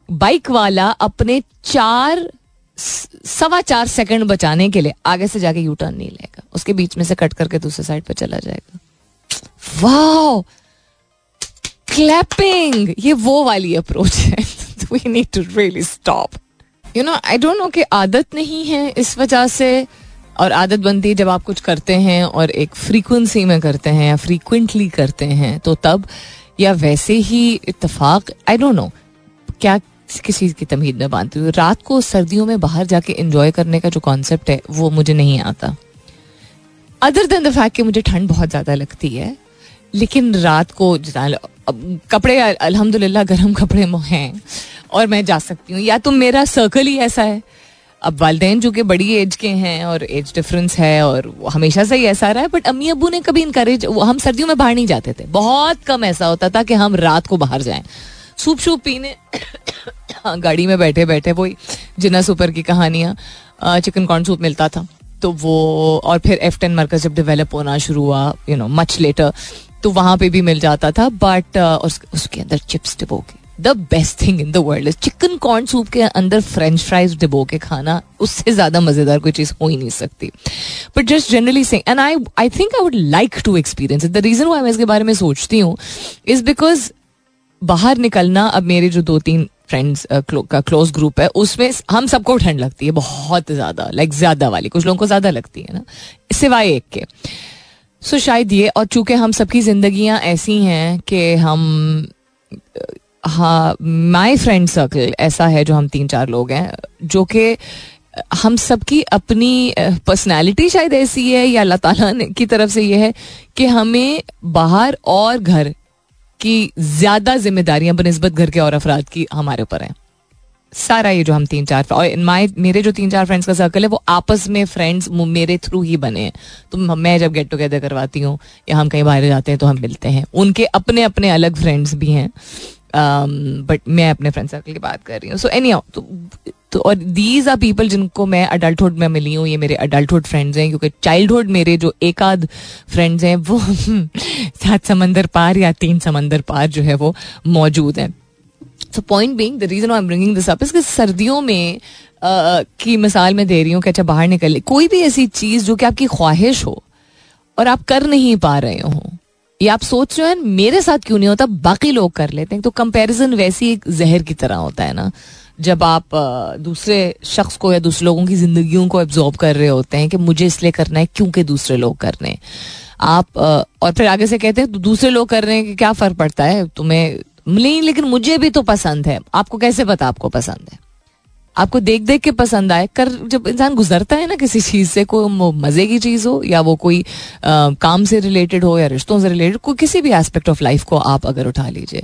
बाइक वाला अपने चार सवा चार सेकंड बचाने के लिए आगे से जाके यू टर्न नहीं लेगा। उसके बीच में से कट करके दूसरे साइड पर चला जाएगा। वाह क्लैपिंग ये वो वाली अप्रोच है। We need to really stop you know I don't know कि आदत नहीं है इस वजह से, और आदत बनती है जब आप कुछ करते हैं और एक फ्रीक्वेंसी में करते हैं या फ्रीक्वेंटली करते हैं तो तब या वैसे ही इतफाक आई डोंट नो क्या किस चीज़ की तमीद में बांधती हूँ? रात को सर्दियों में बाहर जाके इंजॉय करने का जो कॉन्सेप्ट है, वो मुझे नहीं आता। अदर देन द फैक्ट कि मुझे ठंड बहुत ज़्यादा लगती है, लेकिन रात को कपड़े, अल्हम्दुलिल्लाह, गर्म कपड़े हैं और मैं जा सकती हूँ। या तो मेरा सर्कल ही ऐसा है। अब वालदेन जो कि बड़ी एज के हैं और एज डिफरेंस है और हमेशा से ही ऐसा रहा है बट अम्मी अबू ने कभी इनकरेज हम सर्दियों में बाहर नहीं जाते थे। बहुत कम ऐसा होता था कि हम रात को बाहर जाएँ। सूप शूप पीने गाड़ी में बैठे बैठे वही जिना सुपर की कहानियाँ चिकन कॉर्न सूप मिलता था। तो वो और फिर एफ़ टेन मरकज जब डेवलप होना शुरू हुआ यू नो मच लेटर तो वहाँ पे भी मिल जाता था बट uh, उसके अंदर चिप्स डिबो के the best thing in the world is chicken corn soup के अंदर फ्रेंच फ्राइज डिबो के खाना उससे ज़्यादा मज़ेदार कोई चीज़ हो ही नहीं सकती। बट जस्ट जनरली से and I I think I would like to experience the reason why मैं इसके बारे में सोचती हूँ इज़ बिकॉज़ बाहर निकलना अब मेरे जो दो तीन फ्रेंड्स का क्लोज ग्रुप है उसमें हम सबको ठंड लगती है बहुत ज़्यादा लाइक ज़्यादा वाली कुछ लोगों को ज़्यादा लगती है ना सिवाय एक के। सो शायद ये, और चूँकि हम सबकी जिंदगियाँ ऐसी हैं कि हम हाँ माई फ्रेंड सर्कल ऐसा है जो हम तीन चार लोग हैं, जो कि हम सबकी अपनी पर्सनालिटी शायद ऐसी है या अल्लाह ताला की तरफ़ से ये है कि हमें बाहर और घर की ज़्यादा जिम्मेदारियाँ, बनस्बत घर के और अफराद की हमारे ऊपर हैं। सारा ये जो हम तीन चार और माय मेरे जो तीन चार फ्रेंड्स का सर्कल है वो आपस में फ्रेंड्स मेरे थ्रू ही बने हैं। तो मैं जब गेट टुगेदर करवाती हूँ या हम कहीं बाहर जाते हैं तो हम मिलते हैं। उनके अपने अपने अलग फ्रेंड्स भी हैं। बट um, मैं अपने फ्रेंड सर्कल की बात कर रही हूँ। सो एनी तो, तो और दीज आर पीपल जिनको मैं अडल्टुड में मिली हूँ ये मेरे अडल्टुड फ्रेंड्स हैं क्योंकि चाइल्डहुड मेरे जो एक आध फ्रेंड्स हैं वो सात समंदर पार या तीन समंदर पार जो है वो मौजूद हैं। So point being the reason I am bringing this up इसके सर्दियों में uh, की मिसाल मैं दे रही हूँ कि अच्छा बाहर निकल कोई भी ऐसी चीज़ जो कि आपकी ख्वाहिश हो और आप कर नहीं पा रहे हो ये आप सोच रहे हैं मेरे साथ क्यों नहीं होता बाकी लोग कर लेते हैं। तो कंपैरिजन वैसी एक जहर की तरह होता है ना जब आप दूसरे शख्स को या दूसरे लोगों की जिंदगियों को एब्जॉर्ब कर रहे होते हैं कि मुझे इसलिए करना है क्योंकि दूसरे लोग कर रहे हैं। आप और फिर आगे से कहते हैं तो दूसरे लोग कर रहे हैं कि क्या फ़र्क पड़ता है? तुम्हें नहीं लेकिन मुझे भी तो पसंद है। आपको कैसे पता आपको पसंद है? आपको देख देख के पसंद आए। कर जब इंसान गुजरता है ना किसी चीज़ से कोई मज़े की चीज़ हो या वो कोई आ, काम से रिलेटेड हो या रिश्तों से रिलेटेड कोई किसी भी एस्पेक्ट ऑफ़ लाइफ को आप अगर उठा लीजिए।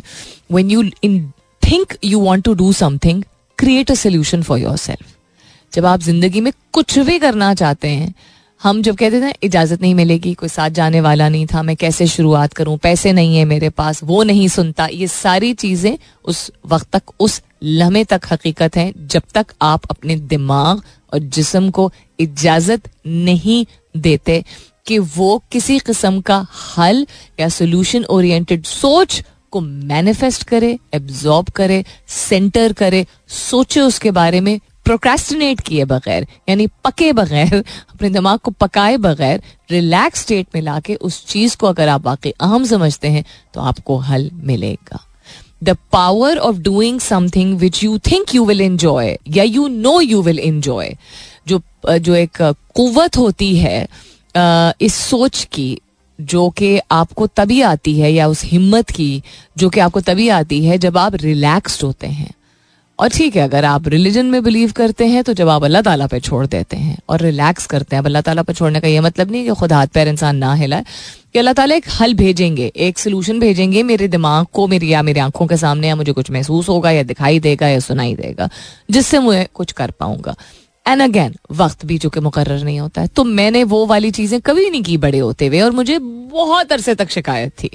When you in think you want to do something create a solution for yourself जब आप ज़िंदगी में कुछ भी करना चाहते हैं हम जब कहते थे इजाज़त नहीं मिलेगी, कोई साथ जाने वाला नहीं था, मैं कैसे शुरुआत करूँ, पैसे नहीं है मेरे पास, वो नहीं सुनता, ये सारी चीज़ें उस वक्त तक, उस लम्हे तक हकीकत है, जब तक आप अपने दिमाग और जिसम को इजाज़त नहीं देते कि वो किसी किस्म का हल या सोल्यूशन ओरिएंटेड सोच को मैनिफेस्ट करे एब्जॉर्ब करे सेंटर करे, सोचे उसके बारे में प्रोक्रेस्टिनेट किए बगैर, यानी पके बगैर, अपने दिमाग को पकाए बगैर रिलैक्स स्टेट में लाके उस चीज़ को अगर आप वाकई अहम समझते हैं तो आपको हल मिलेगा। The power of doing something which you think you will enjoy या you know you will enjoy जो जो एक कुवत होती है इस सोच की, जो कि आपको तभी आती है, या उस हिम्मत की, जो कि आपको तभी आती है, जब आप रिलैक्स्ड होते हैं। और ठीक है, अगर आप रिलीजन में बिलीव करते हैं तो जब आप अल्लाह ताला पे छोड़ देते हैं और रिलैक्स करते हैं, अब अल्लाह ताला पे छोड़ने का ये मतलब नहीं कि खुद हाथ पैर इंसान ना हिलाए, कि अल्लाह ताला एक हल भेजेंगे, एक सोल्यूशन भेजेंगे मेरे दिमाग को, मेरी या मेरी आँखों के सामने, या मुझे कुछ महसूस होगा, या दिखाई देगा, या सुनाई देगा, जिससे मुझे कुछ कर पाऊँगा। एंड अगेन वक्त भी चूँकि मुकर नहीं होता है तो मैंने वो वाली चीज़ें कभी नहीं की बड़े होते हुए, और मुझे बहुत अरसे तक शिकायत थी।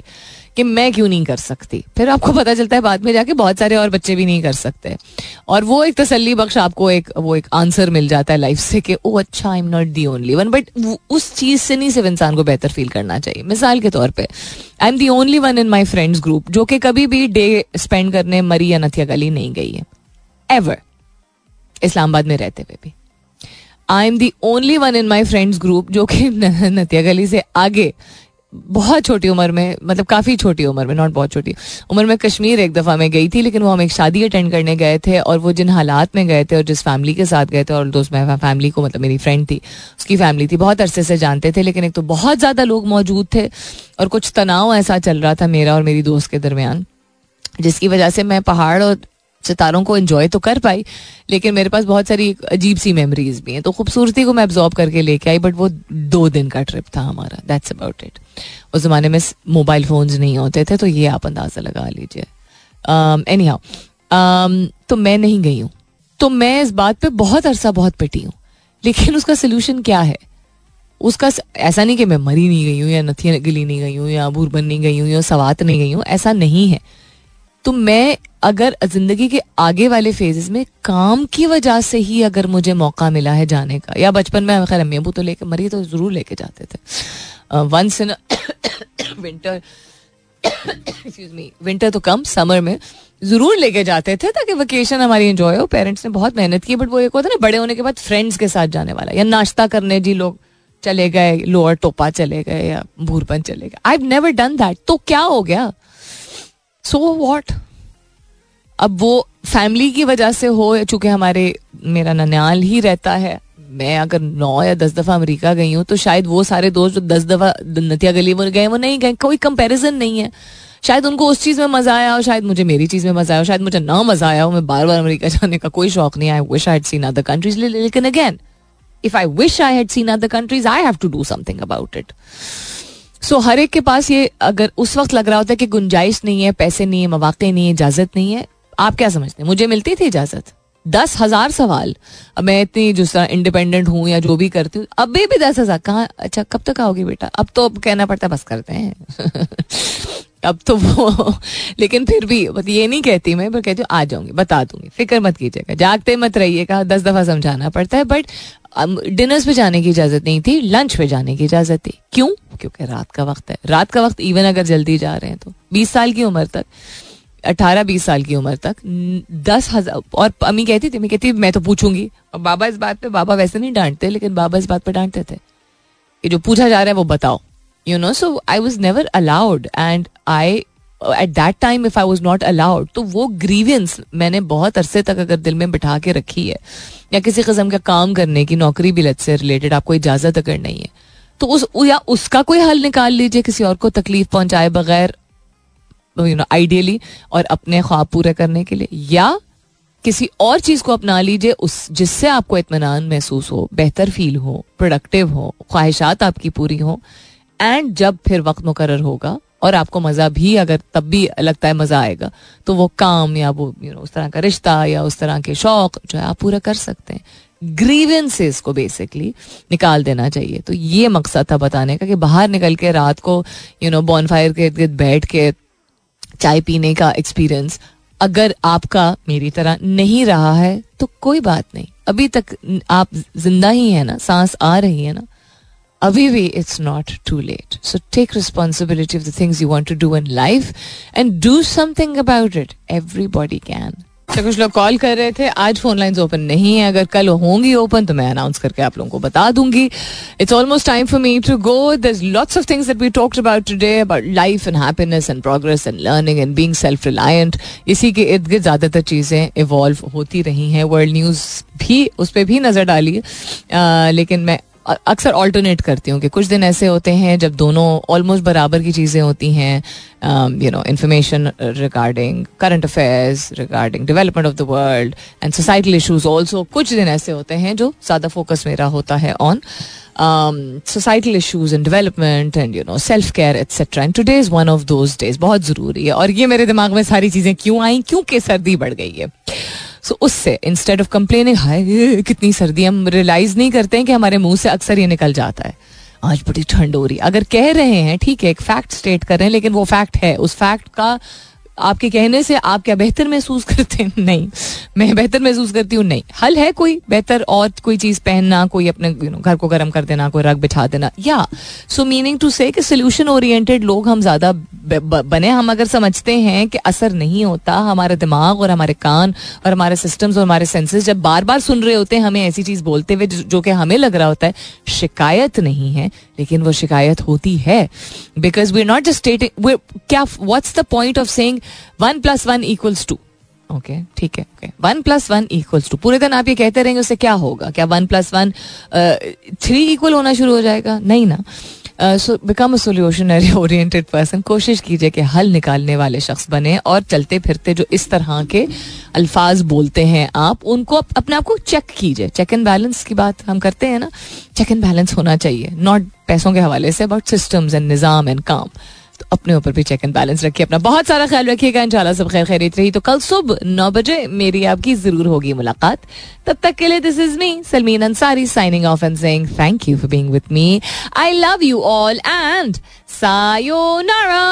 कि मैं क्यों नहीं कर सकती? फिर आपको पता चलता है बाद में जाके बहुत सारे और बच्चे भी नहीं कर सकते। और वो एक तसली बख्श आपको एक, वो एक आंसर मिल जाता है लाइफ से कि ओ अच्छा I am not the only one but उस चीज़ से नहीं सिर्फ़ इंसान को बेहतर फील करना चाहिए। मिसाल के तौर पर I am the only one in my friends group जो कि कभी भी डे स्पेंड करने मरी या नथिया गली नहीं गई है। एवर इस्लामाबाद में रहते हुए भी। I am the only one in my friends group जो कि नतिया गली से आगे बहुत छोटी उम्र में मतलब काफ़ी छोटी उम्र में नॉट बहुत छोटी, उम्र में कश्मीर एक दफ़ा मैं गई थी, लेकिन वो हम एक शादी अटेंड करने गए थे और वो जिन हालात में गए थे और जिस फैमिली के साथ गए थे और दोस्त मैं फैमिली को मतलब मेरी फ्रेंड थी, उसकी फैमिली थी, बहुत अरसे से जानते थे, लेकिन एक तो बहुत ज़्यादा लोग मौजूद थे और कुछ तनाव ऐसा चल रहा था मेरा और मेरी दोस्त के दरमियान, जिसकी वजह से मैं पहाड़ और सितारों को इन्जॉय तो कर पाई लेकिन मेरे पास बहुत सारी अजीब सी मेमोरीज भी हैं। तो खूबसूरती को मैं एब्जॉर्ब करके लेके आई बट वो दो दिन का ट्रिप था हमारा दैट्स अबाउट इट उस ज़माने में मोबाइल फोन्स नहीं होते थे तो ये आप अंदाज़ा लगा लीजिए। एनी um, हाउ um, तो मैं नहीं गई हूँ। तो मैं इस बात पे बहुत अरसा बहुत पिटी हूँ। लेकिन उसका सोल्यूशन क्या है? उसका ऐसा नहीं कि मैं मरी नहीं गई हूँ या नथिया गली नहीं गई हूँ या बूरबन नहीं गई हूँ या सवात नहीं गई हूँ ऐसा नहीं है। तो मैं अगर ज़िंदगी के आगे वाले फेजेस में काम की वजह से ही अगर मुझे मौका मिला है जाने का, या बचपन में, खैर अम्मी अबू तो लेके मरी तो ज़रूर लेके जाते थे। Once in winter excuse me winter तो कम समर में ज़रूर लेके जाते थे ताकि वेकेशन हमारी एंजॉय हो। पेरेंट्स ने बहुत मेहनत की बट वो एक होता ना, बड़े होने के बाद फ्रेंड्स के साथ जाने वाला, या नाश्ता करने जी लोग चले गए, लोअर टोपा चले गए, या भूरपन चले गए। आई नेवर डन दैट तो क्या हो गया? सो वॉट अब वो फैमिली की वजह से हो चूँकि हमारे, मेरा ननियाल ही रहता है, मैं अगर नौ या दस दफ़ा अमेरिका गई हूँ तो शायद वो सारे दोस्त जो दस दफ़ा नतिया गली में गए, वो नहीं गए, कोई कंपैरिजन नहीं है। शायद उनको उस चीज़ में मज़ा आया और शायद मुझे मेरी चीज़ में मज़ा आया शायद मुझे ना मज़ा आया हो, मैं बार बार अमेरिका जाने का कोई शौक नहीं I wish I seen other countries लेकिन again if I wish I had seen other countries I have to do something about it so हर एक के पास ये, अगर उस वक्त लग रहा होता है कि गुंजाइश नहीं है, पैसे नहीं है, मौाक़े नहीं है, इजाज़त नहीं है आप क्या समझते हैं? मुझे मिलती थी इजाज़त। दस हज़ार सवाल। अब मैं इतनी जो इंडिपेंडेंट हूँ या जो भी करती हूँ अभी भी दस हज़ार। कहाँ अच्छा कब तक आओगी बेटा? अब तो अब कहना पड़ता है, बस करते हैं। अब तो वो लेकिन फिर भी ये नहीं कहती मैं, पर कहती हूँ, आ जाऊँगी, बता दूँगी। फ़िक्र मत कीजिएगा, जागते मत रहिएगा, दस दफ़ा समझाना पड़ता है बट डिनर्स पे जाने की इजाज़त नहीं थी लंच पे जाने की इजाज़त थी। क्यों? क्योंकि रात का वक्त है। रात का वक्त इवन अगर जल्दी जा रहे हैं तो। बीस साल की उम्र तक। अठारह बीस साल की उम्र तक दस हज़ार और अम्मी कहती थी मैं कहती मैं तो पूछूँगी। और बाबा इस बात पे बाबा वैसे नहीं डांटते लेकिन बाबा इस बात पे डांटते थे कि जो पूछा जा रहा है वो बताओ। You know so I was never allowed and I at that time if I was not allowed तो वो ग्रीवियंस मैंने बहुत अरसे तक अगर दिल में बिठा के रखी है या किसी कस्म का काम करने की नौकरी भी लत से रिलेटेड आपको इजाज़त अगर नहीं है तो उस या उसका कोई हल निकाल लीजिए किसी और को तकलीफ़ पहुँचाए बगैर यू नो आइडियली और अपने ख्वाब पूरे करने के लिए। या किसी और चीज़ को अपना लीजिए, उस, जिससे आपको इतमान महसूस हो, बेहतर फील हो प्रोडक्टिव हो, ख्वाहिशात आपकी पूरी हो। एंड जब फिर वक्त मुकर होगा और आपको मज़ा भी, अगर तब भी लगता है मज़ा आएगा तो वो काम या वो यू नो उस तरह का रिश्ता या उस तरह के शौक जो है आप पूरा कर सकते हैं। ग्रीवेंसेस को बेसिकली निकाल देना चाहिए। तो ये मकसद था बताने का कि बाहर निकल के रात को यू नो बॉन फायर के इर्द गिर्द बैठ के चाय पीने का एक्सपीरियंस अगर आपका मेरी तरह नहीं रहा है तो कोई बात नहीं। अभी तक आप ज़िंदा ही है ना, सांस आ रही है ना, अभी भी it's not too late so take responsibility of the things you want to do in life and do something about it everybody can तो कुछ लोग कॉल कर रहे थे। आज फ़ोन लाइंस ओपन नहीं है। अगर कल होंगी ओपन तो मैं अनाउंस करके आप लोगों को बता दूँगी। It's almost time for me to go through lots of things that we talked about today about life and happiness and progress and learning and being self reliant इसी के इर्द गिर्द ज़्यादातर चीज़ें इवॉल्व होती रही हैं। वर्ल्ड न्यूज़ भी उस पर भी नज़र डाली लेकिन मैं अक्सर ऑल्टरनेट करती हूँ कि कुछ दिन ऐसे होते हैं जब दोनों ऑलमोस्ट बराबर की चीज़ें होती हैं you know information regarding current affairs regarding development of the world and societal issues also कुछ दिन ऐसे होते हैं जो ज़्यादा फोकस मेरा होता है on societal issues and development and you know self care etcetera and today is one of those days बहुत ज़रूरी है। और ये मेरे दिमाग में सारी चीज़ें क्यों आई? क्योंकि सर्दी बढ़ गई है। सो उससे इंस्टेड ऑफ़ कंप्लेनिंग हाय, कितनी सर्दी, हम रियलाइज़ नहीं करते हैं कि हमारे मुँह से अक्सर ये निकल जाता है। आज बड़ी ठंड हो रही अगर कह रहे हैं, ठीक है, एक फैक्ट स्टेट कर रहे हैं, लेकिन वो फैक्ट है। उस फैक्ट का आपके कहने से आप क्या बेहतर महसूस करते हैं? नहीं। मैं बेहतर महसूस करती हूँ, नहीं। हल है कोई बेहतर और कोई चीज़ पहनना, कोई अपने घर को गर्म कर देना, कोई रग बिठा देना। या so meaning to say solution oriented लोग हम ज़्यादा बने, हम अगर समझते हैं कि असर नहीं होता हमारा दिमाग और हमारे कान और हमारे सिस्टम्स और हमारे सेंसेस जब बार बार सुन रहे होते हैं, हमें ऐसी चीज़ बोलते हुए जो कि हमें लग रहा होता है, शिकायत नहीं है, लेकिन वो शिकायत होती है। Because we are not just stating क्या what's the point of saying one plus one equals two okay ठीक है okay one plus one equals two पूरे दिन आप ये कहते रहेंगे, उससे क्या होगा? क्या one plus one three equal होना शुरू हो जाएगा? नहीं ना. So become a solutionary oriented person कोशिश कीजिए कि हल निकालने वाले शख्स बने और चलते फिरते जो इस तरह के अल्फाज बोलते हैं आप, उनको अपने आप को चेक कीजिए. चेक एंड बैलेंस की बात हम करते हैं ना. चेक एंड बैलेंस होना चाहिए. नॉट पैसों के हवाले से अबाउट सिस्टम्स एंड निज़ाम एंड काम तो अपने ऊपर भी चेक एंड बैलेंस रखिए, अपना बहुत सारा ख्याल रखिएगा, इंशाल्लाह सब खैर खैरियत रही। तो कल सुबह नौ बजे मेरी आपकी ज़रूर होगी मुलाकात। तब तक के लिए this is me Salmeen Ansari signing off and saying thank you for being with me I love you all and sayonara